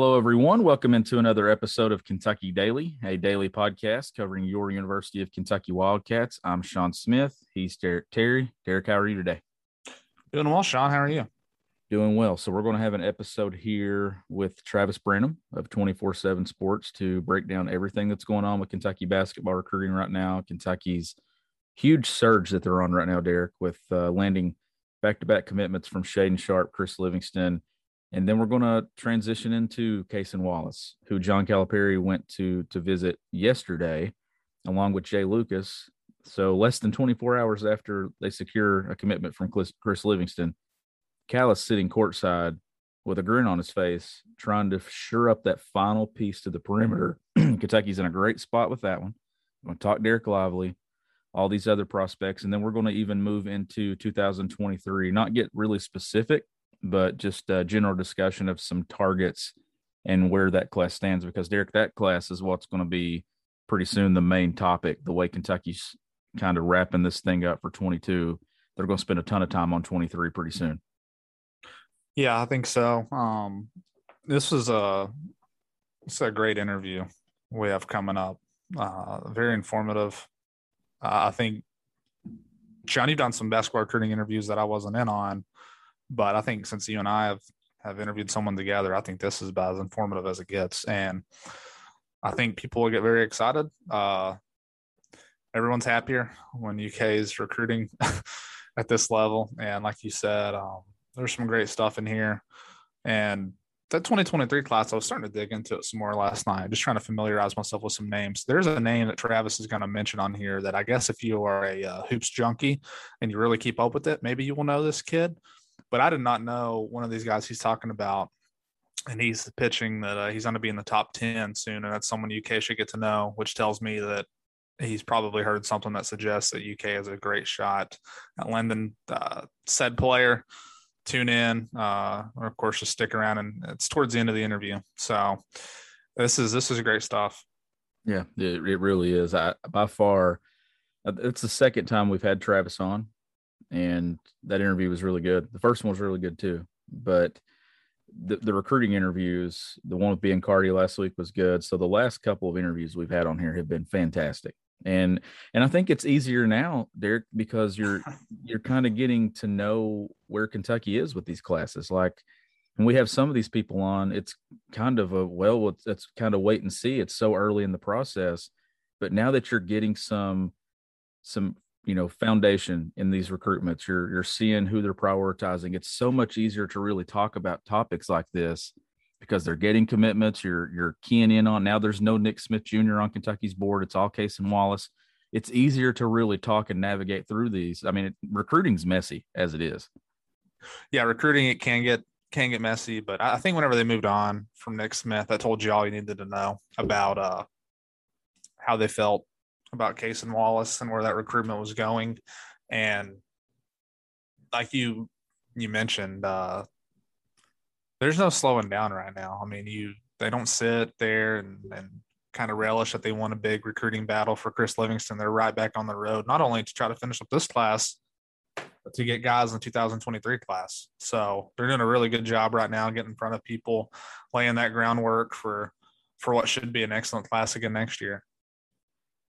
Hello, everyone. Welcome into another episode of Kentucky Daily, a daily podcast covering your University of Kentucky Wildcats. I'm Sean Smith. He's Derek Terry. Derek, how are you today? Doing well, Sean. How are you? Doing well. So, we're going to have an episode here with Travis Branham of 24 7 Sports to break down everything that's going on with Kentucky basketball recruiting right now. Kentucky's huge surge that they're on right now, Derek, with uh, landing back to back commitments from Shaedon Sharpe, Chris Livingston and then we're going to transition into Cason Wallace, who John Calipari went to to visit yesterday, along with Jai Lucas. So less than 24 hours after they secure a commitment from Chris Livingston, Cal is sitting courtside with a grin on his face, trying to sure up that final piece to the perimeter. Kentucky's in a great spot with that one. I'm going to talk Dereck Lively, all these other prospects, and then we're going to even move into 2023. Not get really specific but just a general discussion of some targets and where that class stands. Because Derek, that class is what's going to be pretty soon the main topic. The way Kentucky's kind of wrapping this thing up for 22, they're going to spend a ton of time on 23 pretty soon. Yeah, I think so. Um, this is a it's a great interview we have coming up. Uh, very informative. Uh, I think John, you've done some basketball recruiting interviews that I wasn't in on. But I think since you and I have have interviewed someone together, I think this is about as informative as it gets, and I think people will get very excited. Uh, everyone's happier when UK is recruiting at this level, and like you said, um, there's some great stuff in here, and that 2023 class, I was starting to dig into it some more last night, just trying to familiarize myself with some names. There's a name that Travis is going to mention on here that I guess if you are a uh, hoops junkie and you really keep up with it, maybe you will know this kid but I did not know one of these guys he's talking about. And he's pitching that uh, he's going to be in the top 10 soon. And that's someone UK should get to know, which tells me that he's probably heard something that suggests that UK has a great shot at lending uh, said player. Tune in, uh, or of course, just stick around. And it's towards the end of the interview. So this is this is great stuff. Yeah, it, it really is. I, by far, uh, it's the second time we've had Travis on and that interview was really good. The first one was really good too, but the, the recruiting interviews, the one with Biancardi last week was good. So the last couple of interviews we've had on here have been fantastic. And and I think it's easier now, Derek, because you're you're kind of getting to know where Kentucky is with these classes. Like when we have some of these people on, it's kind of a well, it's, it's kind of wait and see. It's so early in the process, but now that you're getting some some you know foundation in these recruitments. You're you're seeing who they're prioritizing. It's so much easier to really talk about topics like this because they're getting commitments you're you're keying in on. Now there's no nick smith jr on kentucky's board. It's all Cason Wallace. It's easier to really talk and navigate through these. I mean it, recruiting's messy as it is. Yeah recruiting it can get can get messy but i think whenever they moved on from nick smith i told you all you needed to know about uh how they felt about Cason Wallace and where that recruitment was going. And like you you mentioned, uh, there's no slowing down right now. I mean, you they don't sit there and, and kind of relish that they won a big recruiting battle for Chris Livingston. They're right back on the road, not only to try to finish up this class, but to get guys in the 2023 class. So they're doing a really good job right now, getting in front of people, laying that groundwork for for what should be an excellent class again next year.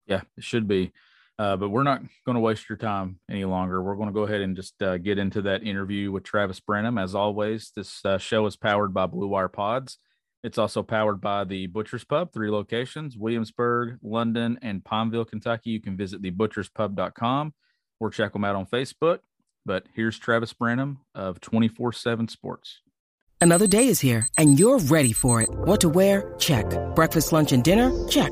Yeah, it should be. Uh, but we're not going to waste your time any longer. We're going to go ahead and just uh, get into that interview with Travis Branham. As always, this uh, show is powered by Blue Wire Pods. It's also powered by the Butcher's Pub, three locations Williamsburg, London, and Pineville, Kentucky. You can visit thebutcherspub.com or check them out on Facebook. But here's Travis Branham of 24 7 Sports. Another day is here, and you're ready for it. What to wear? Check. Breakfast, lunch, and dinner? Check.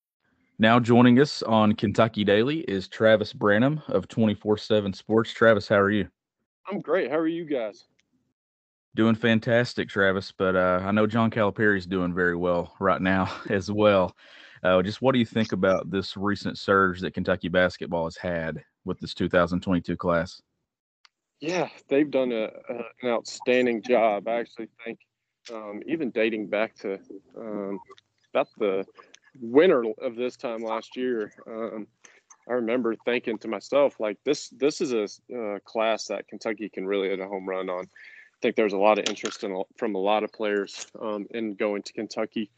Now joining us on Kentucky Daily is Travis Branham of 24 7 Sports. Travis, how are you? I'm great. How are you guys? Doing fantastic, Travis. But uh, I know John Calipari is doing very well right now as well. Uh, just what do you think about this recent surge that Kentucky basketball has had with this 2022 class? Yeah, they've done a, a, an outstanding job. I actually think, um, even dating back to um, about the winter of this time last year, um, I remember thinking to myself, like this this is a uh, class that Kentucky can really hit a home run on. I think there's a lot of interest in, from a lot of players um, in going to Kentucky,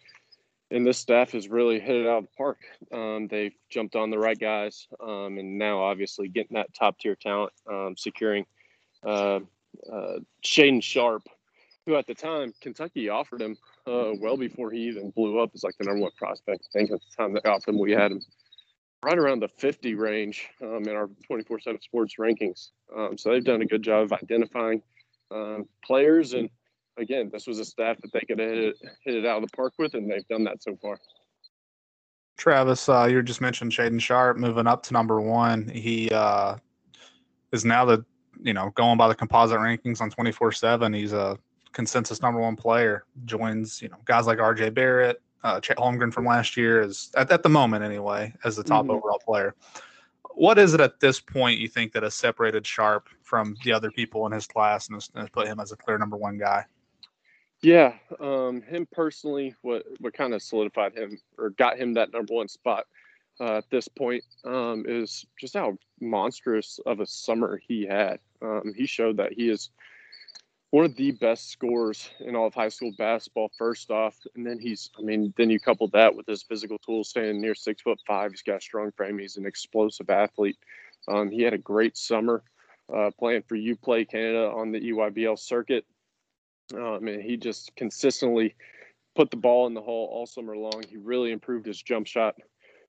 and this staff has really hit it out of the park. Um, they've jumped on the right guys, um, and now obviously getting that top tier talent, um, securing uh, uh, Sharpe, who at the time Kentucky offered him uh, well before he even blew up as like the number one prospect. I think at the time that him, we had him right around the 50 range um, in our 24/7 Sports rankings. Um, so they've done a good job of identifying um, players, and again, this was a staff that they could hit it, hit it out of the park with, and they've done that so far. Travis, uh, you just mentioned Shaedon Sharpe moving up to number one. He uh, is now the you know going by the composite rankings on 24/7. He's a consensus number one player, joins you know guys like R.J. Barrett, uh, Chet Holmgren from last year is at, at the moment anyway as the top mm-hmm. overall player. What is it at this point you think that has separated Sharpe from the other people in his class and has, has put him as a clear number one guy? Yeah, um, him personally, what what kind of solidified him or got him that number one spot uh, at this point um, is just how monstrous of a summer he had. Um, he showed that he is one of the best scorers in all of high school basketball, first off. And then he's, I mean, then you couple that with his physical tools, standing near six foot five. He's got a strong frame. He's an explosive athlete. Um, he had a great summer uh, playing for UPlay Canada on the EYBL circuit. Um, and he just consistently put the ball in the hole all summer long. He really improved his jump shot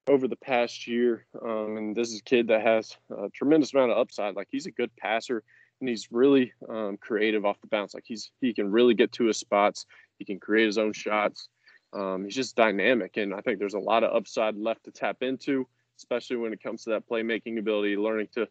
over the past year. Um, and this is a kid that has a tremendous amount of upside. Like he's a good passer and he's really um, creative off the bounce. Like he's he can really get to his spots. He can create his own shots. Um, he's just dynamic, and I think there's a lot of upside left to tap into, especially when it comes to that playmaking ability, learning to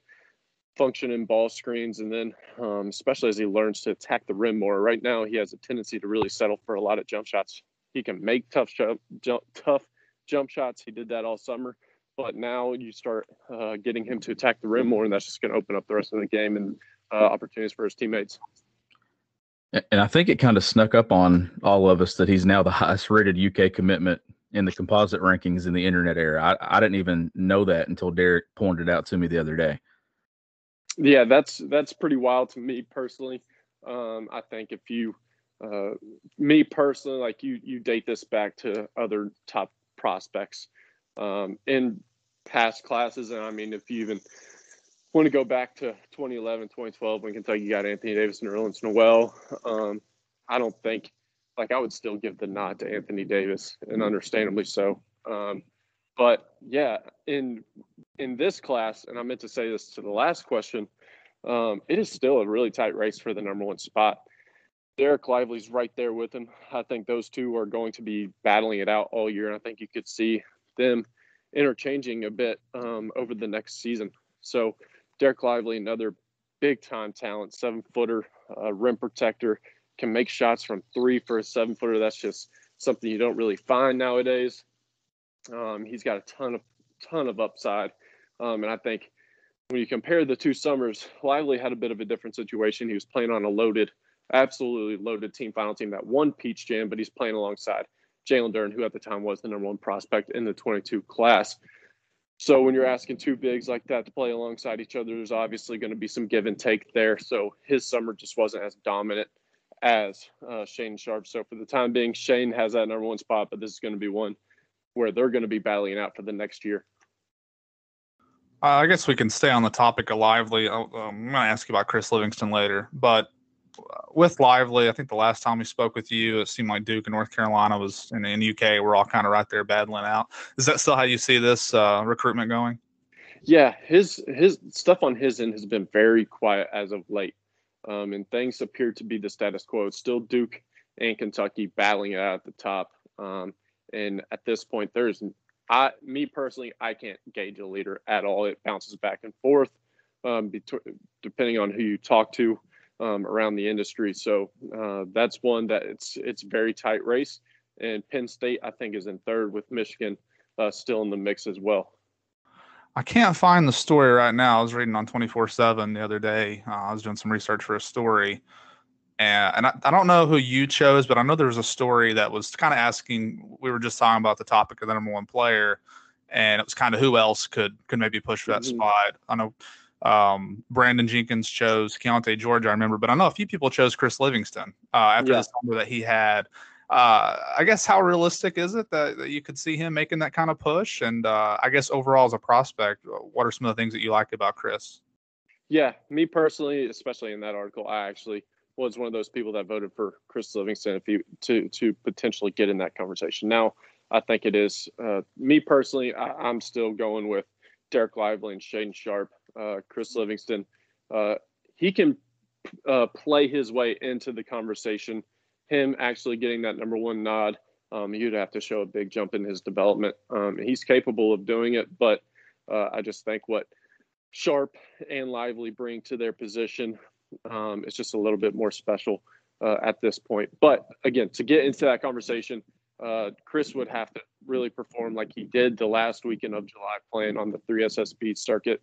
function in ball screens, and then um, especially as he learns to attack the rim more. Right now, he has a tendency to really settle for a lot of jump shots. He can make tough jump, jump tough jump shots. He did that all summer, but now you start uh, getting him to attack the rim more, and that's just going to open up the rest of the game and uh, opportunities for his teammates. And I think it kind of snuck up on all of us that he's now the highest rated UK commitment in the composite rankings in the internet era. I, I didn't even know that until Derek pointed it out to me the other day. Yeah, that's that's pretty wild to me personally. Um, I think if you, uh, me personally, like you, you date this back to other top prospects um, in past classes, and I mean, if you even want to go back to 2011, 2012 when Kentucky got Anthony Davis and Nerlens Noel. Um, I don't think, like, I would still give the nod to Anthony Davis, and understandably so. Um, but yeah, in in this class, and I meant to say this to the last question, um, it is still a really tight race for the number one spot. Dereck Lively's right there with him. I think those two are going to be battling it out all year, and I think you could see them interchanging a bit um, over the next season. So Dereck Lively, another big time talent, seven footer, uh, rim protector, can make shots from three for a seven footer. That's just something you don't really find nowadays. Um, he's got a ton of ton of upside, um, and I think when you compare the two summers, Lively had a bit of a different situation. He was playing on a loaded, absolutely loaded team final team that won Peach Jam, but he's playing alongside Jalen Duren, who at the time was the number one prospect in the 22 class. So when you're asking two bigs like that to play alongside each other, there's obviously going to be some give and take there. So his summer just wasn't as dominant as uh, Shaedon Sharpe. So for the time being, Shane has that number one spot, but this is going to be one where they're going to be battling out for the next year. I guess we can stay on the topic of Lively. Um, I'm going to ask you about Chris Livingston later, but with Lively, I think the last time we spoke with you, it seemed like Duke and North Carolina was in, in UK. We're all kind of right there battling out. Is that still how you see this uh, recruitment going? Yeah, his his stuff on his end has been very quiet as of late, um, and things appear to be the status quo. It's still Duke and Kentucky battling it out at the top. Um, and at this point, there's I me personally, I can't gauge a leader at all. It bounces back and forth, um, between, depending on who you talk to um, around the industry. So uh, that's one that it's it's very tight race. And Penn State, I think, is in third with Michigan uh, still in the mix as well. I can't find the story right now. I was reading on 24 7 the other day. Uh, I was doing some research for a story. And, and I, I, don't know who you chose, but I know there was a story that was kind of asking. We were just talking about the topic of the number one player, and it was kind of who else could could maybe push for that mm-hmm. spot. I know um, Brandon Jenkins chose Keyonte George, I remember, but I know a few people chose Chris Livingston uh, after yeah. the summer that he had uh, I guess how realistic is it that, that you could see him making that kind of push? And uh, I guess overall as a prospect, what are some of the things that you like about Chris? Yeah, me personally, especially in that article, I actually was one of those people that voted for Chris Livingston if he to to potentially get in that conversation. Now, I think it is uh, me personally. I, am still going with Dereck Lively and Shane Sharpe. Uh, Chris Livingston, uh, he can uh, play his way into the conversation him actually getting that number one nod, um, you'd have to show a big jump in his development. Um, he's capable of doing it, but uh, I just think what Sharpe and Lively bring to their position um, is just a little bit more special uh, at this point. But again, to get into that conversation, uh, Chris would have to really perform like he did the last weekend of July playing on the 3SSB circuit.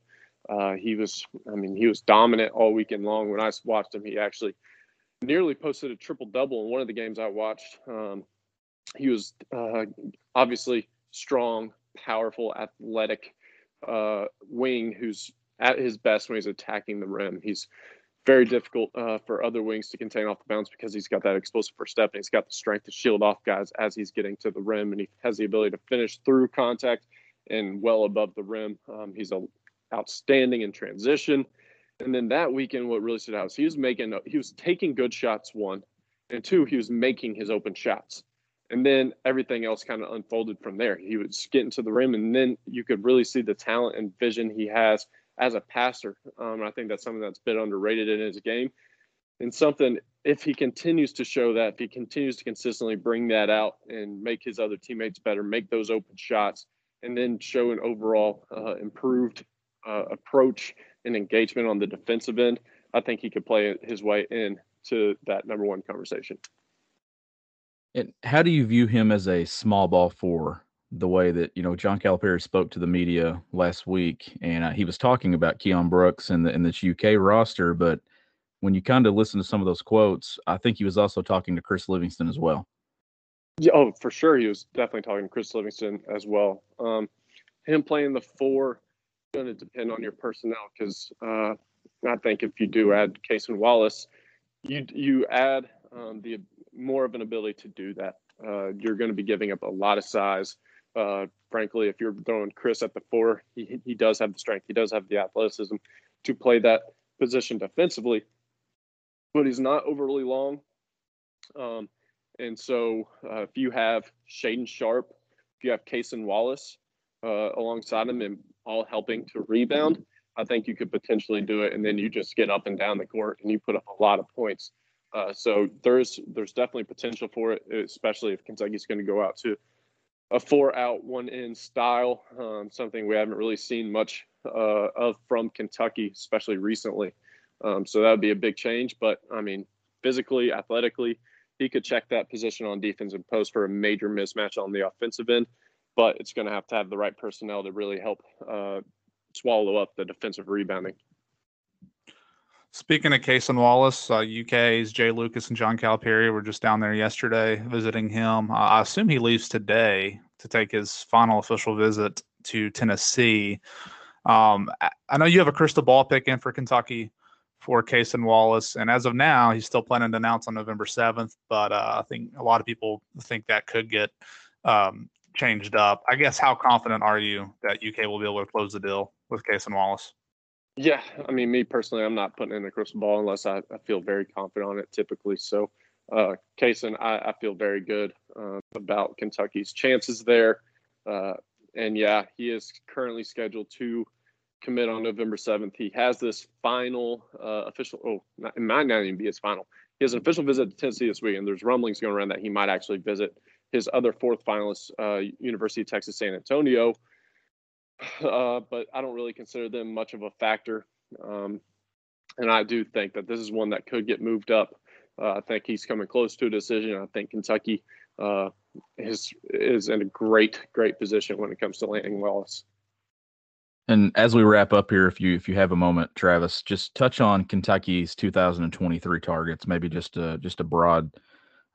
Uh, he was, I mean, he was dominant all weekend long. When I watched him, he actually – nearly posted a triple double in one of the games I watched. Um, he was uh, obviously strong, powerful, athletic uh, wing who's at his best when he's attacking the rim. He's very difficult uh, for other wings to contain off the bounce because he's got that explosive first step and he's got the strength to shield off guys as he's getting to the rim and he has the ability to finish through contact and well above the rim. Um, he's a, outstanding in transition. And then that weekend, what really stood out is he was making, he was taking good shots, one, and two, he was making his open shots. And then everything else kind of unfolded from there. He was getting to the rim, and then you could really see the talent and vision he has as a passer. Um, I think that's something that's been underrated in his game. And something, if he continues to show that, if he continues to consistently bring that out and make his other teammates better, make those open shots, and then show an overall uh, improved uh, approach and engagement on the defensive end, I think he could play his way in to that number one conversation. And how do you view him as a small ball four? The way that you know John Calipari spoke to the media last week, and uh, he was talking about Keion Brooks and the in this UK roster, but when you kind of listen to some of those quotes, I think he was also talking to Chris Livingston as well. Yeah, oh, for sure, he was definitely talking to Chris Livingston as well. Um, him playing the four going to depend on your personnel because uh, I think if you do add Cason Wallace, you you add um, the more of an ability to do that. Uh, you're going to be giving up a lot of size. Uh, frankly, if you're throwing Chris at the four, he he does have the strength, he does have the athleticism to play that position defensively, but he's not overly long. Um, and so, uh, if you have Shaedon Sharpe, if you have Cason Wallace uh, alongside him, and all helping to rebound, I think you could potentially do it, and then you just get up and down the court and you put up a lot of points. Uh, so there's there's definitely potential for it, especially if Kentucky's going to go out to a four out one in style, um, something we haven't really seen much uh, of from Kentucky, especially recently. Um, so that would be a big change. But I mean, physically, athletically, he could check that position on defense and post for a major mismatch on the offensive end but it's going to have to have the right personnel to really help uh, swallow up the defensive rebounding. Speaking of Cason Wallace, uh, UK's Jai Lucas and John Calipari were just down there yesterday visiting him. Uh, I assume he leaves today to take his final official visit to Tennessee. Um, I know you have a crystal ball pick in for Kentucky for Cason Wallace, and as of now, he's still planning to announce on November seventh. But uh, I think a lot of people think that could get um, changed up. I guess how confident are you that UK will be able to close the deal with Cason Wallace? Yeah, I mean, me personally, I'm not putting in a crystal ball unless I, I feel very confident on it. Typically, so uh, Cason, I, I feel very good uh, about Kentucky's chances there. Uh, and yeah, he is currently scheduled to commit on November 7th. He has this final uh, official, oh, not, it might not even be his final. He has an official visit to Tennessee this week, and there's rumblings going around that he might actually visit his other fourth finalist, uh, University of Texas San Antonio. Uh, but I don't really consider them much of a factor. Um, and I do think that this is one that could get moved up. Uh, I think he's coming close to a decision. I think Kentucky uh, is is in a great great position when it comes to landing Wallace. And as we wrap up here, if you if you have a moment, Travis, just touch on Kentucky's 2023 targets. Maybe just a just a broad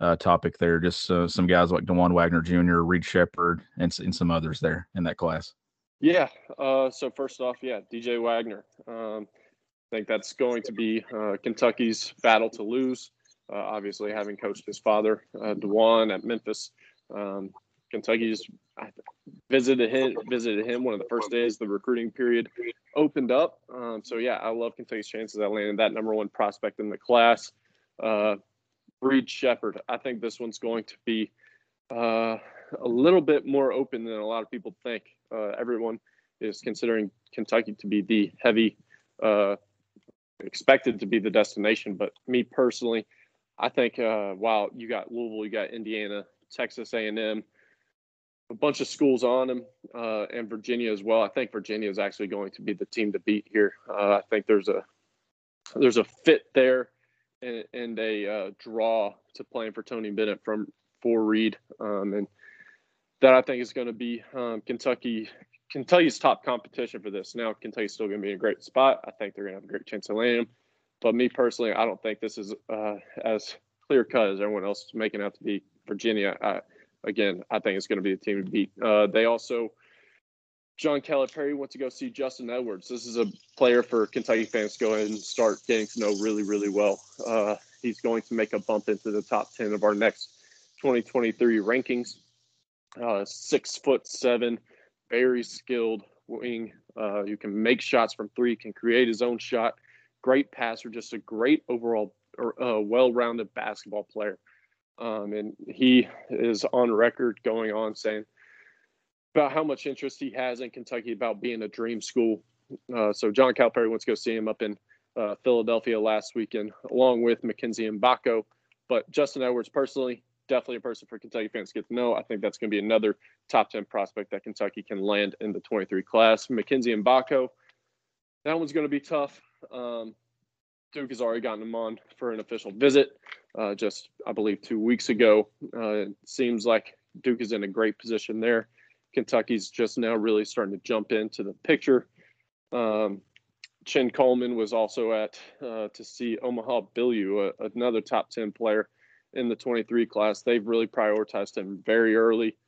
uh, topic there. Just uh, some guys like Dajuan Wagner Jr., Reed Sheppard, and, and some others there in that class. Yeah. Uh, so first off, yeah, DJ Wagner. Um, I think that's going to be uh, Kentucky's battle to lose. Uh, obviously, having coached his father, uh, Dajuan, at Memphis, um, Kentucky's visited him. Visited him one of the first days the recruiting period opened up. Um, so yeah, I love Kentucky's chances at landing that number one prospect in the class. Uh, Reed Sheppard. I think this one's going to be uh, a little bit more open than a lot of people think. Uh, everyone is considering Kentucky to be the heavy, uh, expected to be the destination. But me personally, I think uh, while you got Louisville, you got Indiana, Texas A&M, a bunch of schools on them, uh, and Virginia as well. I think Virginia is actually going to be the team to beat here. Uh, I think there's a there's a fit there and, and a uh, draw to playing for Tony Bennett from for Reed, um, and that I think is going to be um, Kentucky. Kentucky's top competition for this. Now Kentucky's still going to be in a great spot. I think they're going to have a great chance to land him. But me personally, I don't think this is uh, as clear cut as everyone else is making out to be. Virginia, I, again, I think it's going to be the team to beat. Uh, they also John Calipari went to go see Justin Edwards. This is a player for Kentucky fans to go and start getting to know really, really well. Uh, he's going to make a bump into the top 10 of our next 2023 rankings. Uh, six foot seven, very skilled wing. Uh, you can make shots from three, can create his own shot. Great passer, just a great overall, uh, well rounded basketball player. Um, and he is on record going on saying, about how much interest he has in Kentucky about being a dream school. Uh, so John Calipari wants to go see him up in uh, Philadelphia last weekend, along with Mackenzie Mgbako. But Justin Edwards, personally, definitely a person for Kentucky fans to get to know. I think that's going to be another top 10 prospect that Kentucky can land in the 23 class. Mackenzie Mgbako, that one's going to be tough. Um, Duke has already gotten him on for an official visit uh, just, I believe, two weeks ago. Uh, it seems like Duke is in a great position there. Kentucky's just now really starting to jump into the picture. Um, Chin Coleman was also at uh, to see Omaha Biliew, another top 10 player in the 23 class. They've really prioritized him very early.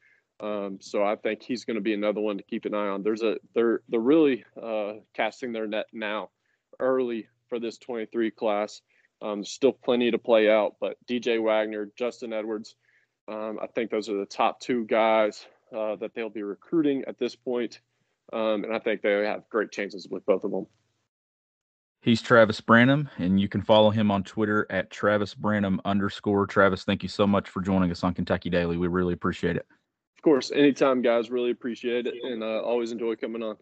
Um, so I think he's going to be another one to keep an eye on. There's a they're they're really uh, casting their net now early for this 23 class. Um, there's still plenty to play out, but DJ Wagner, Justin Edwards, um, I think those are the top two guys uh, that they'll be recruiting at this point. Um, and I think they have great chances with both of them. He's Travis Branham, and you can follow him on Twitter at Travis Branham underscore. Travis, thank you so much for joining us on Kentucky Daily. We really appreciate it. Of course, anytime, guys. Really appreciate it, and uh, always enjoy coming on.